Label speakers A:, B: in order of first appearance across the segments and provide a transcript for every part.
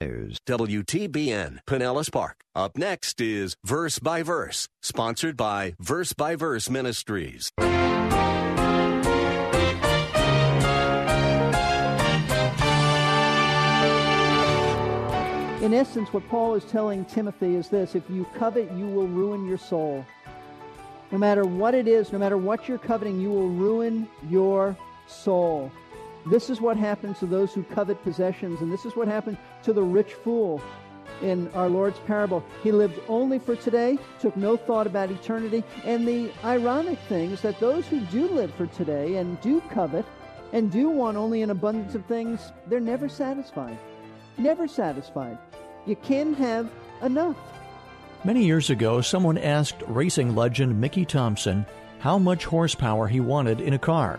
A: News. WTBN, Pinellas Park. Up next is Verse by Verse, sponsored by Verse by Verse Ministries.
B: In essence, what Paul is telling Timothy is this if you covet, you will ruin your soul. No matter what it is, no matter what you're coveting, you will ruin your soul. This is what happens to those who covet possessions, and this is what happened to the rich fool in our Lord's parable. He lived only for today, took no thought about eternity, and the ironic thing is that those who do live for today and do covet and do want only an abundance of things, they're never satisfied. Never satisfied. You can have enough.
C: Many years ago, someone asked racing legend Mickey Thompson how much horsepower he wanted in a car.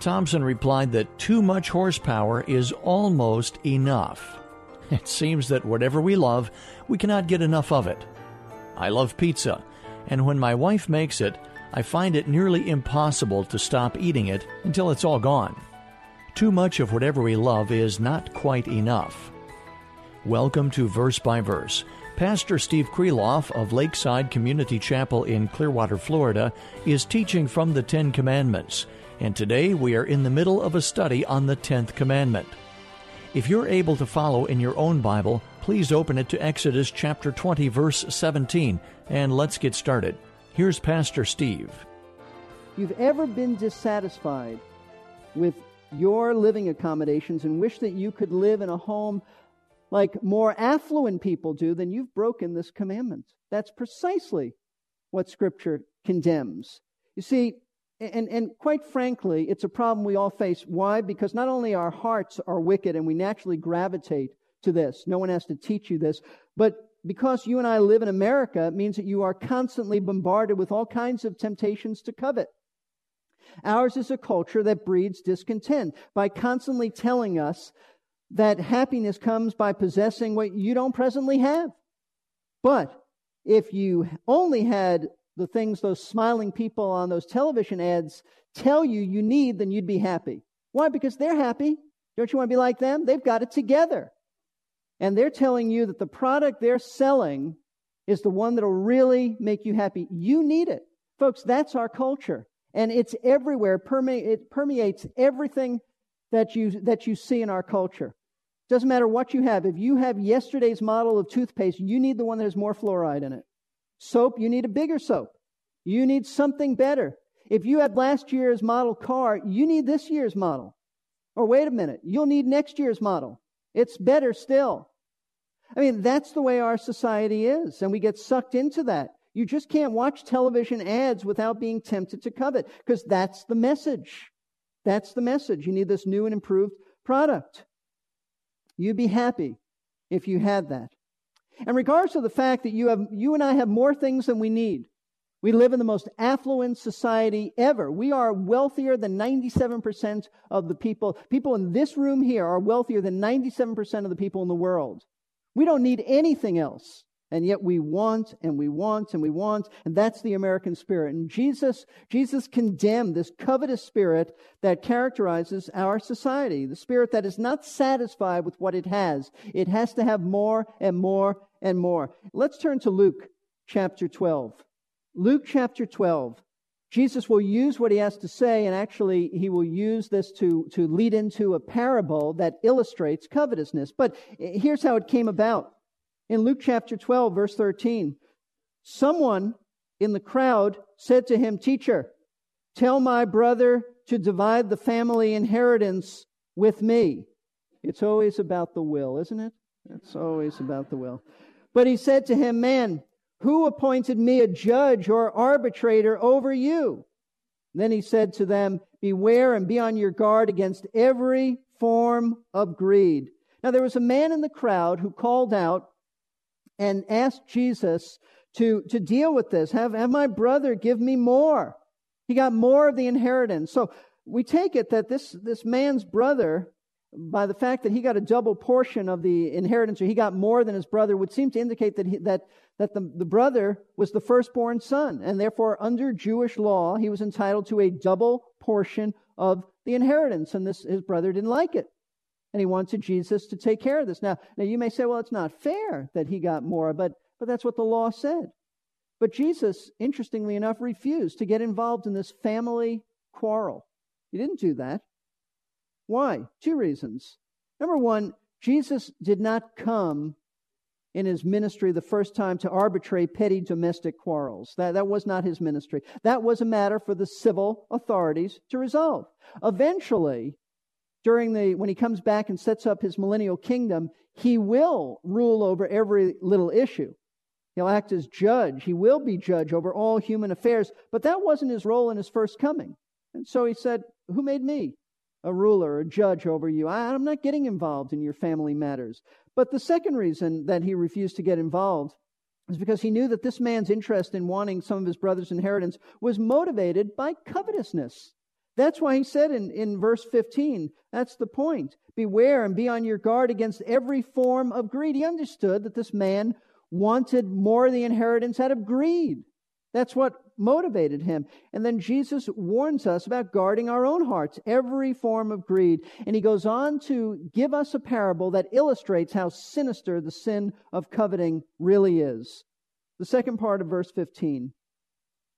C: Thompson replied that too much horsepower is almost enough. It seems that whatever we love, we cannot get enough of it. I love pizza, and when my wife makes it, I find it nearly impossible to stop eating it until it's all gone. Too much of whatever we love is not quite enough. Welcome to Verse by Verse. Pastor Steve Kreloff of Lakeside Community Chapel in Clearwater, Florida, is teaching from the Ten Commandments, and today we are in the middle of a study on the Tenth Commandment. If you're able to follow in your own Bible, please open it to Exodus chapter 20, verse 17, and let's get started. Here's Pastor Steve.
B: You've ever been dissatisfied with your living accommodations and wish that you could live in a home like more affluent people do, then you've broken this commandment. That's precisely what Scripture condemns. You see, and, and quite frankly, it's a problem we all face. Why? Because not only our hearts are wicked and we naturally gravitate to this, no one has to teach you this, but because you and I live in America, it means that you are constantly bombarded with all kinds of temptations to covet. Ours is a culture that breeds discontent by constantly telling us that happiness comes by possessing what you don't presently have. But if you only had the things those smiling people on those television ads tell you you need, then you'd be happy. Why? Because they're happy. Don't you want to be like them? They've got it together. And they're telling you that the product they're selling is the one that'll really make you happy. You need it. Folks, that's our culture. And it's everywhere. It permeates everything that you, that you see in our culture. Doesn't matter what you have. If you have yesterday's model of toothpaste, you need the one that has more fluoride in it. Soap, you need a bigger soap. You need something better. If you had last year's model car, you need this year's model. Or wait a minute, you'll need next year's model. It's better still. I mean, that's the way our society is, and we get sucked into that. You just can't watch television ads without being tempted to covet, because that's the message. That's the message. You need this new and improved product. You'd be happy if you had that. And regards to the fact that you, have, you and I have more things than we need, we live in the most affluent society ever. We are wealthier than 97% of the people. People in this room here are wealthier than 97% of the people in the world. We don't need anything else. And yet we want and we want and we want. And that's the American spirit. And Jesus, Jesus condemned this covetous spirit that characterizes our society. The spirit that is not satisfied with what it has. It has to have more and more and more. Let's turn to Luke chapter 12. Luke chapter 12. Jesus will use what he has to say, and actually, he will use this to, to lead into a parable that illustrates covetousness. But here's how it came about. In Luke chapter 12, verse 13, someone in the crowd said to him, Teacher, tell my brother to divide the family inheritance with me. It's always about the will, isn't it? It's always about the will. But he said to him, Man, who appointed me a judge or arbitrator over you? Then he said to them, Beware and be on your guard against every form of greed. Now, there was a man in the crowd who called out and asked Jesus to, to deal with this. Have, have my brother give me more. He got more of the inheritance. So we take it that this, this man's brother, by the fact that he got a double portion of the inheritance, or he got more than his brother, would seem to indicate that, he, that, that the, the brother was the firstborn son. And therefore, under Jewish law, he was entitled to a double portion of the inheritance. And this, his brother didn't like it and he wanted Jesus to take care of this. Now, now you may say, well, it's not fair that he got more, but, but that's what the law said. But Jesus, interestingly enough, refused to get involved in this family quarrel. He didn't do that. Why? Two reasons. Number one, Jesus did not come in his ministry the first time to arbitrate petty domestic quarrels. That, that was not his ministry. That was a matter for the civil authorities to resolve. Eventually, during the when he comes back and sets up his millennial kingdom, he will rule over every little issue. He'll act as judge. He will be judge over all human affairs, but that wasn't his role in his first coming. And so he said, Who made me a ruler, a judge over you? I, I'm not getting involved in your family matters. But the second reason that he refused to get involved is because he knew that this man's interest in wanting some of his brother's inheritance was motivated by covetousness. That's why he said in, in verse 15, that's the point. Beware and be on your guard against every form of greed. He understood that this man wanted more of the inheritance out of greed. That's what motivated him. And then Jesus warns us about guarding our own hearts, every form of greed. And he goes on to give us a parable that illustrates how sinister the sin of coveting really is. The second part of verse 15.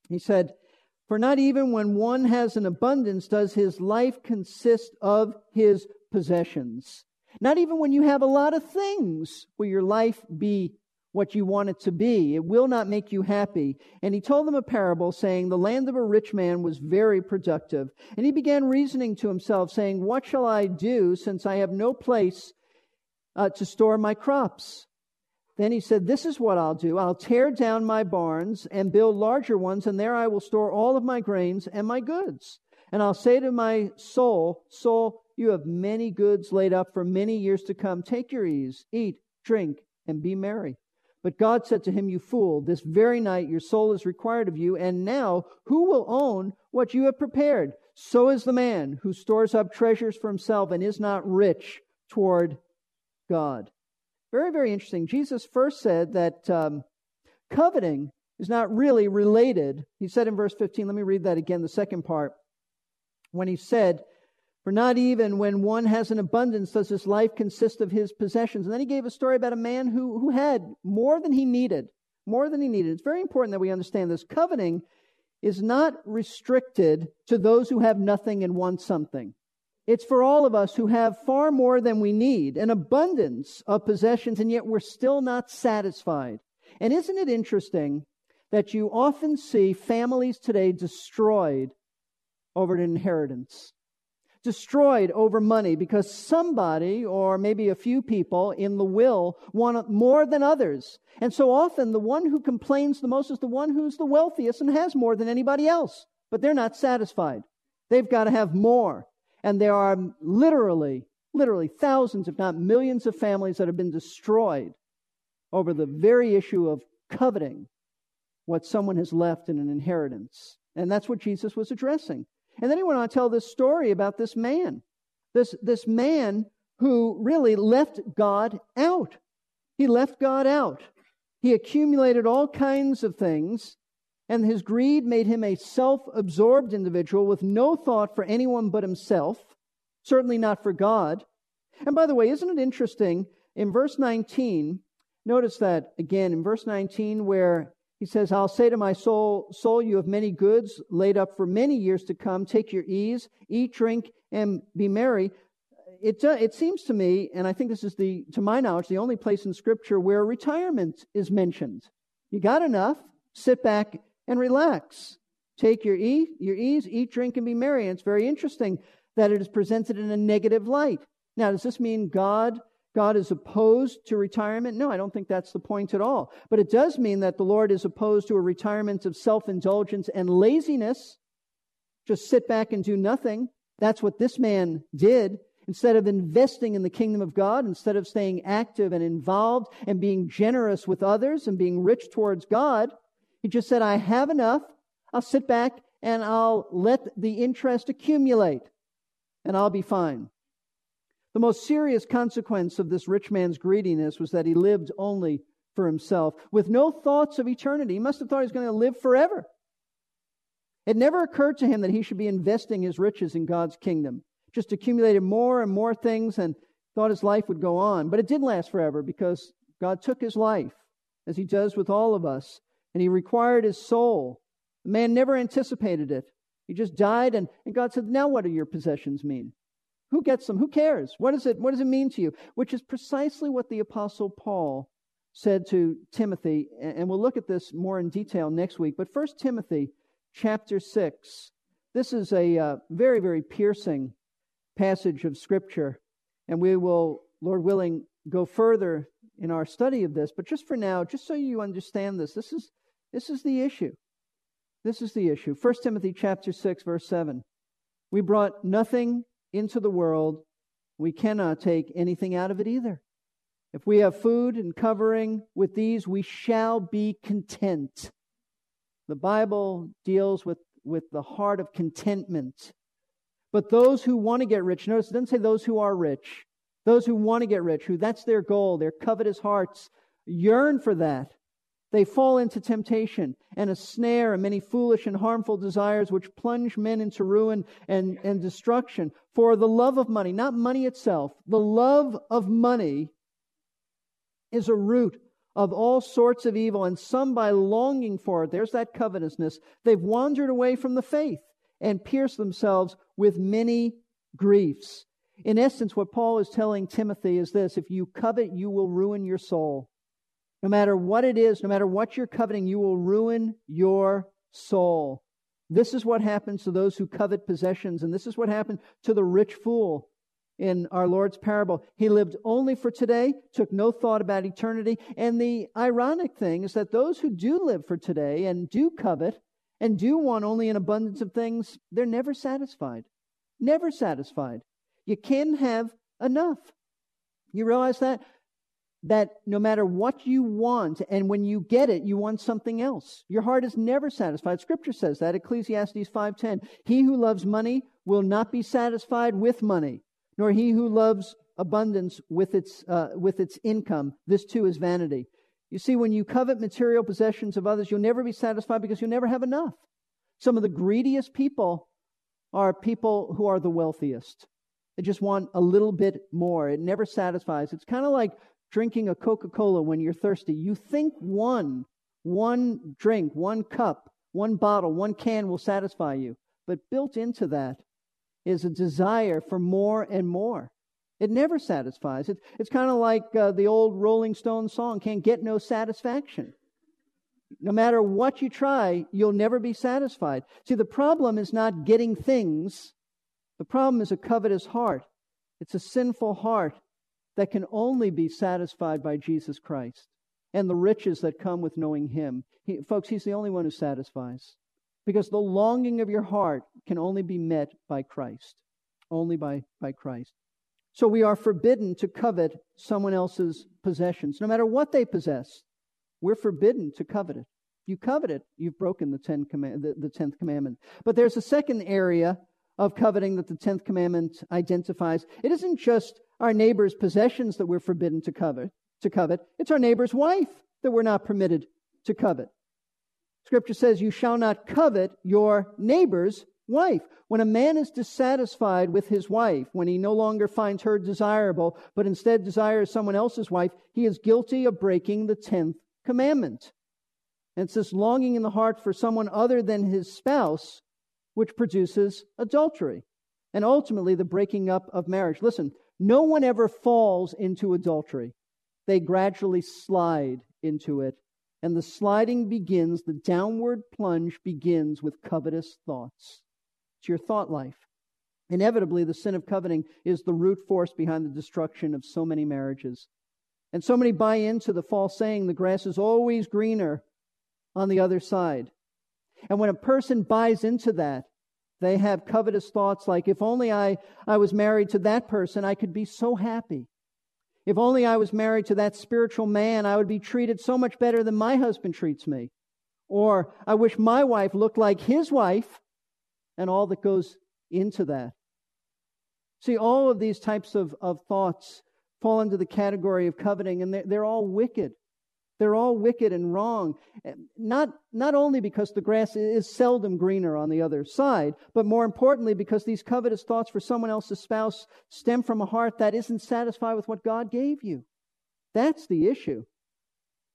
B: He said, for not even when one has an abundance does his life consist of his possessions. Not even when you have a lot of things will your life be what you want it to be. It will not make you happy. And he told them a parable saying, The land of a rich man was very productive. And he began reasoning to himself, saying, What shall I do since I have no place uh, to store my crops? Then he said, This is what I'll do. I'll tear down my barns and build larger ones, and there I will store all of my grains and my goods. And I'll say to my soul, Soul, you have many goods laid up for many years to come. Take your ease, eat, drink, and be merry. But God said to him, You fool, this very night your soul is required of you, and now who will own what you have prepared? So is the man who stores up treasures for himself and is not rich toward God. Very, very interesting. Jesus first said that um, coveting is not really related. He said in verse 15, let me read that again, the second part. When he said, For not even when one has an abundance does his life consist of his possessions. And then he gave a story about a man who, who had more than he needed. More than he needed. It's very important that we understand this. Coveting is not restricted to those who have nothing and want something. It's for all of us who have far more than we need, an abundance of possessions, and yet we're still not satisfied. And isn't it interesting that you often see families today destroyed over an inheritance? Destroyed over money because somebody, or maybe a few people in the will, want more than others. And so often the one who complains the most is the one who's the wealthiest and has more than anybody else. But they're not satisfied. They've got to have more. And there are literally, literally thousands, if not millions, of families that have been destroyed over the very issue of coveting what someone has left in an inheritance. And that's what Jesus was addressing. And then he went on to tell this story about this man. This, this man who really left God out. He left God out. He accumulated all kinds of things and his greed made him a self absorbed individual with no thought for anyone but himself, certainly not for God. And by the way, isn't it interesting? In verse 19, notice that again in verse 19, where he says, I'll say to my soul, Soul, you have many goods laid up for many years to come. Take your ease, eat, drink, and be merry. It, uh, it seems to me, and I think this is the, to my knowledge, the only place in Scripture where retirement is mentioned. You got enough, sit back and relax. Take your, eat, your ease, eat, drink, and be merry. And it's very interesting that it is presented in a negative light. Now, does this mean God God is opposed to retirement? No, I don't think that's the point at all. But it does mean that the Lord is opposed to a retirement of self indulgence and laziness. Just sit back and do nothing. That's what this man did. instead of investing in the kingdom of God, instead of staying active and involved and being generous with others and being rich towards God, he just said, I have enough. I'll sit back and I'll let the interest accumulate and I'll be fine. The most serious consequence of this rich man's greediness was that he lived only for himself with no thoughts of eternity. He must have thought he was going to live forever. It never occurred to him that he should be investing his riches in God's kingdom. Just accumulated more and more things and thought his life would go on. But it did last forever because God took his life, as he does with all of us, and he required his soul. The man never anticipated it. He just died, and, and God said, Now what do your possessions mean? Who gets them? Who cares? What, is it, what does it mean to you? Which is precisely what the Apostle Paul said to Timothy, and we'll look at this more in detail next week. But First Timothy chapter 6. This is a uh, very, very piercing passage of Scripture, and we will, Lord willing, go further in our study of this. But just for now, just so you understand this, this is, this is the issue. This is the issue. 1 Timothy chapter 6, verse 7. We brought nothing into the world, we cannot take anything out of it either. If we have food and covering with these, we shall be content. The Bible deals with, with the heart of contentment. But those who want to get rich, notice it doesn't say those who are rich. Those who want to get rich, who that's their goal, their covetous hearts yearn for that. They fall into temptation and a snare and many foolish and harmful desires which plunge men into ruin and, and destruction. For the love of money, not money itself, the love of money is a root of all sorts of evil, and some by longing for it, there's that covetousness, they've wandered away from the faith and pierced themselves with many griefs. In essence, what Paul is telling Timothy is this if you covet, you will ruin your soul. No matter what it is, no matter what you're coveting, you will ruin your soul. This is what happens to those who covet possessions, and this is what happened to the rich fool in our Lord's parable. He lived only for today, took no thought about eternity. And the ironic thing is that those who do live for today and do covet and do want only an abundance of things, they're never satisfied. Never satisfied. You can have enough. You realize that? That no matter what you want, and when you get it, you want something else. Your heart is never satisfied. Scripture says that, Ecclesiastes 5.10. He who loves money will not be satisfied with money nor he who loves abundance with its, uh, with its income. This too is vanity. You see, when you covet material possessions of others, you'll never be satisfied because you'll never have enough. Some of the greediest people are people who are the wealthiest. They just want a little bit more. It never satisfies. It's kind of like drinking a Coca Cola when you're thirsty. You think one, one drink, one cup, one bottle, one can will satisfy you. But built into that is a desire for more and more. It never satisfies. It, it's kind of like uh, the old Rolling Stones song, can't get no satisfaction. No matter what you try, you'll never be satisfied. See, the problem is not getting things. The problem is a covetous heart. It's a sinful heart that can only be satisfied by Jesus Christ and the riches that come with knowing Him. He, folks, He's the only one who satisfies. Because the longing of your heart can only be met by Christ. Only by, by Christ. So we are forbidden to covet someone else's possessions, no matter what they possess. We're forbidden to covet it. You covet it, you've broken the, ten command, the, the tenth commandment. But there's a second area of coveting that the tenth commandment identifies. It isn't just our neighbor's possessions that we're forbidden to covet. To covet, it's our neighbor's wife that we're not permitted to covet. Scripture says, You shall not covet your neighbor's wife. When a man is dissatisfied with his wife, when he no longer finds her desirable, but instead desires someone else's wife, he is guilty of breaking the tenth commandment. And it's this longing in the heart for someone other than his spouse which produces adultery and ultimately the breaking up of marriage. Listen, no one ever falls into adultery, they gradually slide into it and the sliding begins, the downward plunge begins with covetous thoughts. It's your thought life. Inevitably, the sin of coveting is the root force behind the destruction of so many marriages. And so many buy into the false saying the grass is always greener on the other side. And when a person buys into that, They have covetous thoughts like, if only I, I was married to that person, I could be so happy. If only I was married to that spiritual man, I would be treated so much better than my husband treats me. Or, I wish my wife looked like his wife, and all that goes into that. See, all of these types of, of thoughts fall into the category of coveting, and they're, they're all wicked. They're all wicked and wrong. Eh, not, not only because the grass is seldom greener on the other side, but more importantly, because these covetous thoughts for someone else's spouse stem from a heart that isn't satisfied with what God gave you. That's the issue.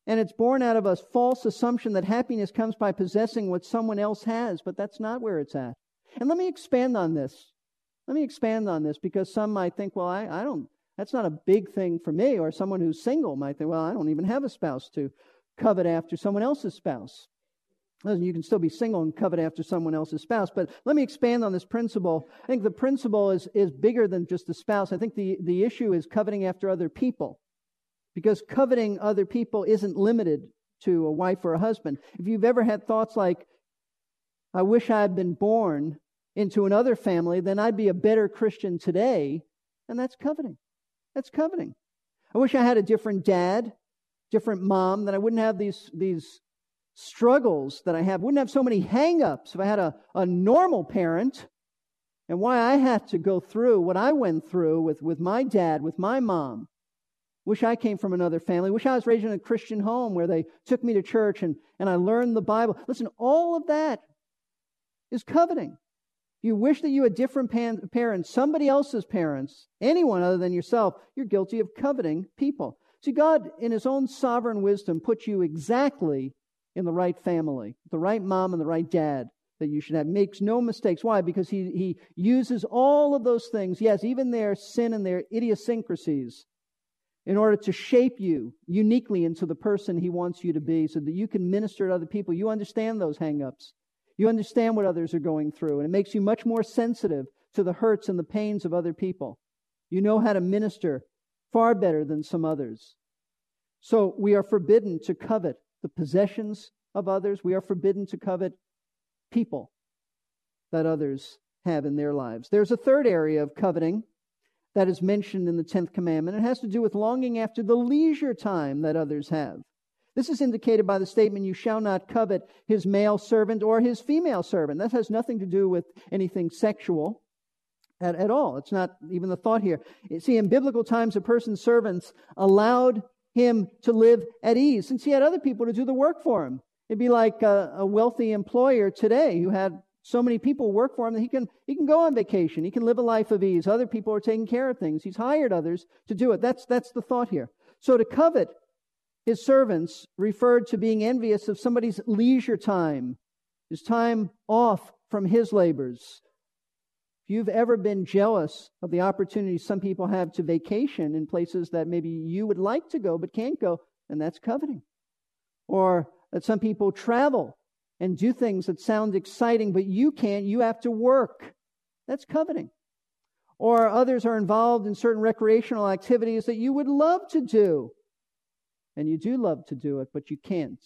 B: And it's born out of a false assumption that happiness comes by possessing what someone else has, but that's not where it's at. And let me expand on this. Let me expand on this because some might think, well, I, I don't, that's not a big thing for me. Or someone who's single might think, well, I don't even have a spouse to covet after someone else's spouse. You can still be single and covet after someone else's spouse. But let me expand on this principle. I think the principle is, is bigger than just the spouse. I think the, the issue is coveting after other people. Because coveting other people isn't limited to a wife or a husband. If you've ever had thoughts like, I wish I had been born into another family, then I'd be a better Christian today, and that's coveting. That's coveting. I wish I had a different dad, different mom, that I wouldn't have these, these struggles that I have, wouldn't have so many hang-ups if I had a, a normal parent and why I had to go through what I went through with, with my dad, with my mom. Wish I came from another family. Wish I was raised in a Christian home where they took me to church and, and I learned the Bible. Listen, all of that is coveting. You wish that you had different parents, somebody else's parents, anyone other than yourself, you're guilty of coveting people. See, God, in His own sovereign wisdom, put you exactly in the right family, the right mom and the right dad that you should have. Makes no mistakes. Why? Because He, he uses all of those things, yes, even their sin and their idiosyncrasies, in order to shape you uniquely into the person He wants you to be so that you can minister to other people. You understand those hangups. You understand what others are going through, and it makes you much more sensitive to the hurts and the pains of other people. You know how to minister far better than some others. So we are forbidden to covet the possessions of others. We are forbidden to covet people that others have in their lives. There's a third area of coveting that is mentioned in the 10th commandment. It has to do with longing after the leisure time that others have. This is indicated by the statement, You shall not covet his male servant or his female servant. That has nothing to do with anything sexual at, at all. It's not even the thought here. See, in biblical times, a person's servants allowed him to live at ease since he had other people to do the work for him. It'd be like a, a wealthy employer today who had so many people work for him that he can, he can go on vacation. He can live a life of ease. Other people are taking care of things. He's hired others to do it. That's, that's the thought here. So to covet his servants referred to being envious of somebody's leisure time, his time off from his labors. If you've ever been jealous of the opportunities some people have to vacation in places that maybe you would like to go but can't go, then that's coveting. Or that some people travel and do things that sound exciting, but you can't, you have to work. That's coveting. Or others are involved in certain recreational activities that you would love to do, and you do love to do it, but you can't.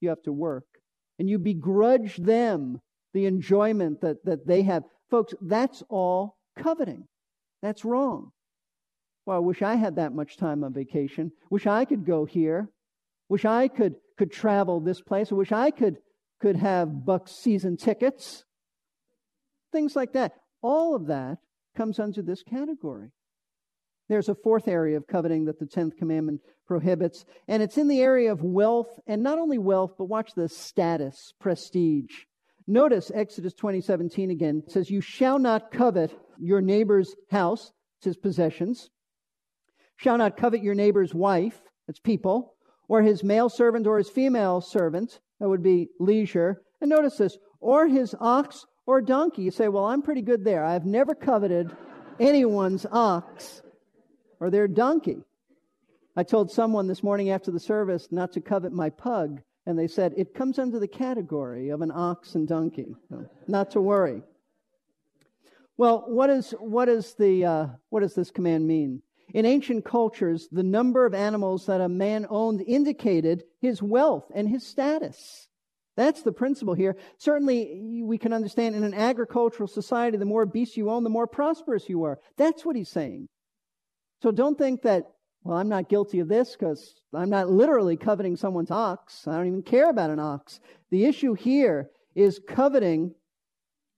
B: You have to work. And you begrudge them the enjoyment that, that they have. Folks, that's all coveting. That's wrong. Well, I wish I had that much time on vacation. Wish I could go here. Wish I could, could travel this place. Wish I could, could have Bucs season tickets. Things like that. All of that comes under this category. There's a fourth area of coveting that the 10th commandment prohibits, and it's in the area of wealth, and not only wealth, but watch the status, prestige. Notice Exodus 20:17 again. It says, "You shall not covet your neighbor's house, it's his possessions. Shall not covet your neighbor's wife, that's people, or his male servant or his female servant, that would be leisure. And notice this, or his ox or donkey. You say, well, I'm pretty good there. I've never coveted anyone's ox or their donkey. I told someone this morning after the service not to covet my pug, and they said it comes under the category of an ox and donkey. Not to worry. Well, what, is, what, is the, uh, what does this command mean? In ancient cultures, the number of animals that a man owned indicated his wealth and his status. That's the principle here. Certainly, we can understand in an agricultural society, the more beasts you own, the more prosperous you are. That's what he's saying. So don't think that, well, I'm not guilty of this because I'm not literally coveting someone's ox. I don't even care about an ox. The issue here is coveting,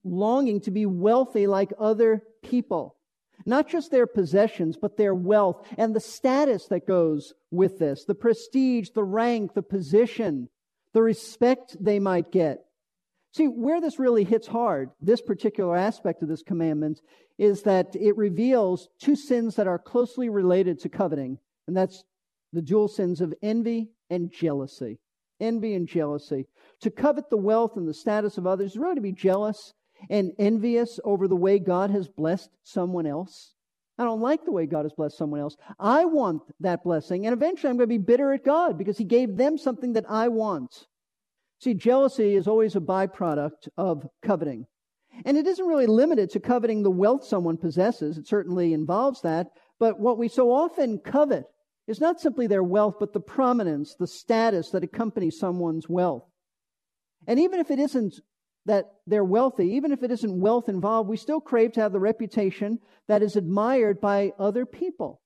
B: longing to be wealthy like other people. Not just their possessions, but their wealth and the status that goes with this, the prestige, the rank, the position, the respect they might get. See, where this really hits hard, this particular aspect of this commandment, is that it reveals two sins that are closely related to coveting, and that's the dual sins of envy and jealousy. Envy and jealousy. To covet the wealth and the status of others is really to be jealous and envious over the way God has blessed someone else. I don't like the way God has blessed someone else. I want that blessing, and eventually I'm going to be bitter at God because He gave them something that I want. See, jealousy is always a byproduct of coveting. And it isn't really limited to coveting the wealth someone possesses. It certainly involves that. But what we so often covet is not simply their wealth, but the prominence, the status that accompanies someone's wealth. And even if it isn't that they're wealthy, even if it isn't wealth involved, we still crave to have the reputation that is admired by other people.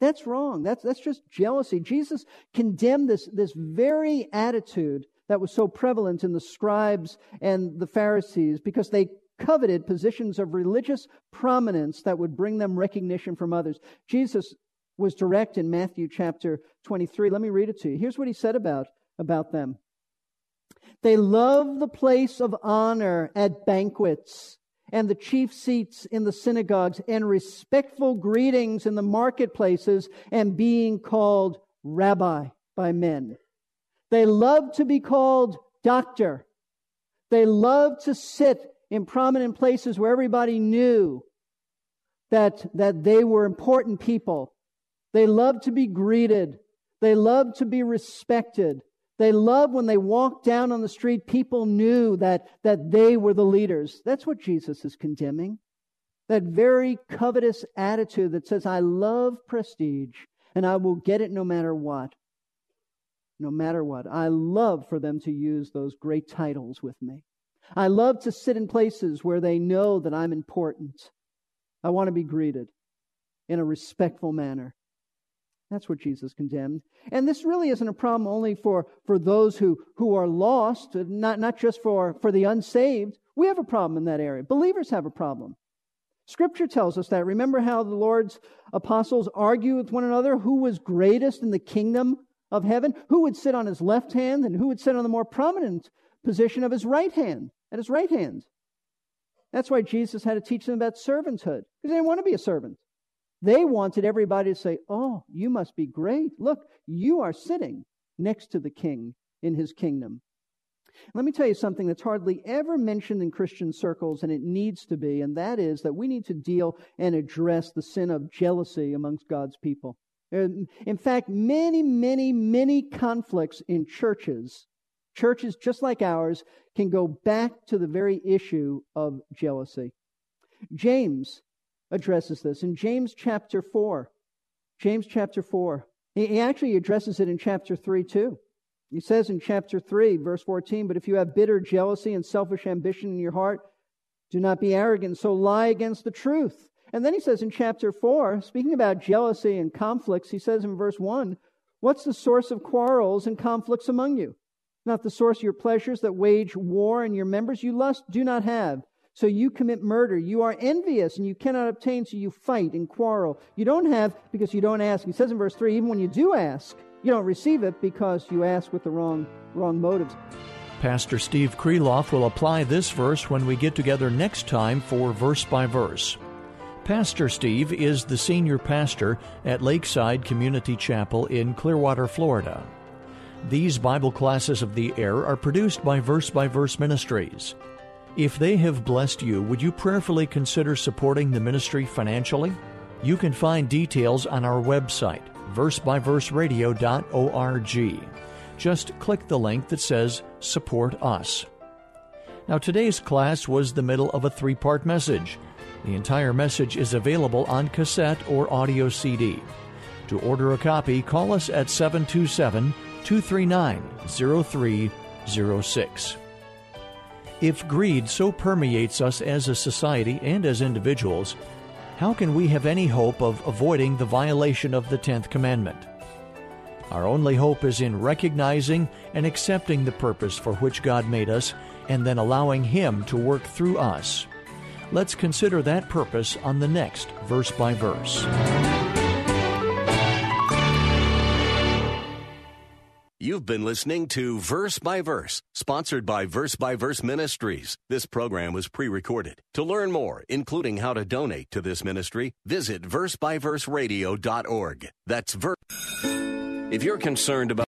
B: That's wrong. That's, that's just jealousy. Jesus condemned this, this very attitude that was so prevalent in the scribes and the Pharisees because they coveted positions of religious prominence that would bring them recognition from others. Jesus was direct in Matthew chapter 23. Let me read it to you. Here's what he said about, about them. They love the place of honor at banquets and the chief seats in the synagogues and respectful greetings in the marketplaces and being called rabbi by men. They love to be called doctor. They love to sit in prominent places where everybody knew that, that they were important people. They love to be greeted. They love to be respected. They loved when they walked down on the street, people knew that, that they were the leaders. That's what Jesus is condemning. That very covetous attitude that says, I love prestige and I will get it no matter what. No matter what. I love for them to use those great titles with me. I love to sit in places where they know that I'm important. I want to be greeted in a respectful manner. That's what Jesus condemned. And this really isn't a problem only for, for those who, who are lost, not, not just for, for the unsaved. We have a problem in that area. Believers have a problem. Scripture tells us that. Remember how the Lord's apostles argue with one another who was greatest in the kingdom of heaven? Who would sit on his left hand and who would sit on the more prominent position of his right hand, at his right hand? That's why Jesus had to teach them about servanthood, because they didn't want to be a servant. They wanted everybody to say, Oh, you must be great. Look, you are sitting next to the king in his kingdom. Let me tell you something that's hardly ever mentioned in Christian circles, and it needs to be, and that is that we need to deal and address the sin of jealousy amongst God's people. In fact, many, many, many conflicts in churches, churches just like ours, can go back to the very issue of jealousy. James addresses this in James chapter 4. James chapter 4. He actually addresses it in chapter 3 too. He says in chapter 3, verse 14, But if you have bitter jealousy and selfish ambition in your heart, do not be arrogant, so lie against the truth. And then he says in chapter 4, speaking about jealousy and conflicts, he says in verse 1, What's the source of quarrels and conflicts among you? Not the source of your pleasures that wage war in your members you lust do not have. So you commit murder. You are envious and you cannot obtain, so you fight and quarrel. You don't have because you don't ask. He says in verse 3 even when you do ask, you don't receive it because you ask with the wrong, wrong motives.
C: Pastor Steve Kreloff will apply this verse when we get together next time for Verse by Verse. Pastor Steve is the senior pastor at Lakeside Community Chapel in Clearwater, Florida. These Bible classes of the air are produced by Verse by Verse Ministries. If they have blessed you, would you prayerfully consider supporting the ministry financially? You can find details on our website, versebyverseradio.org. Just click the link that says Support Us. Now, today's class was the middle of a three part message. The entire message is available on cassette or audio CD. To order a copy, call us at 727 239 03 06. If greed so permeates us as a society and as individuals, how can we have any hope of avoiding the violation of the 10th commandment? Our only hope is in recognizing and accepting the purpose for which God made us and then allowing Him to work through us. Let's consider that purpose on the next verse by verse.
A: You've been listening to Verse by Verse, sponsored by Verse by Verse Ministries. This program was pre recorded. To learn more, including how to donate to this ministry, visit versebyverseradio.org. That's verse. If you're concerned about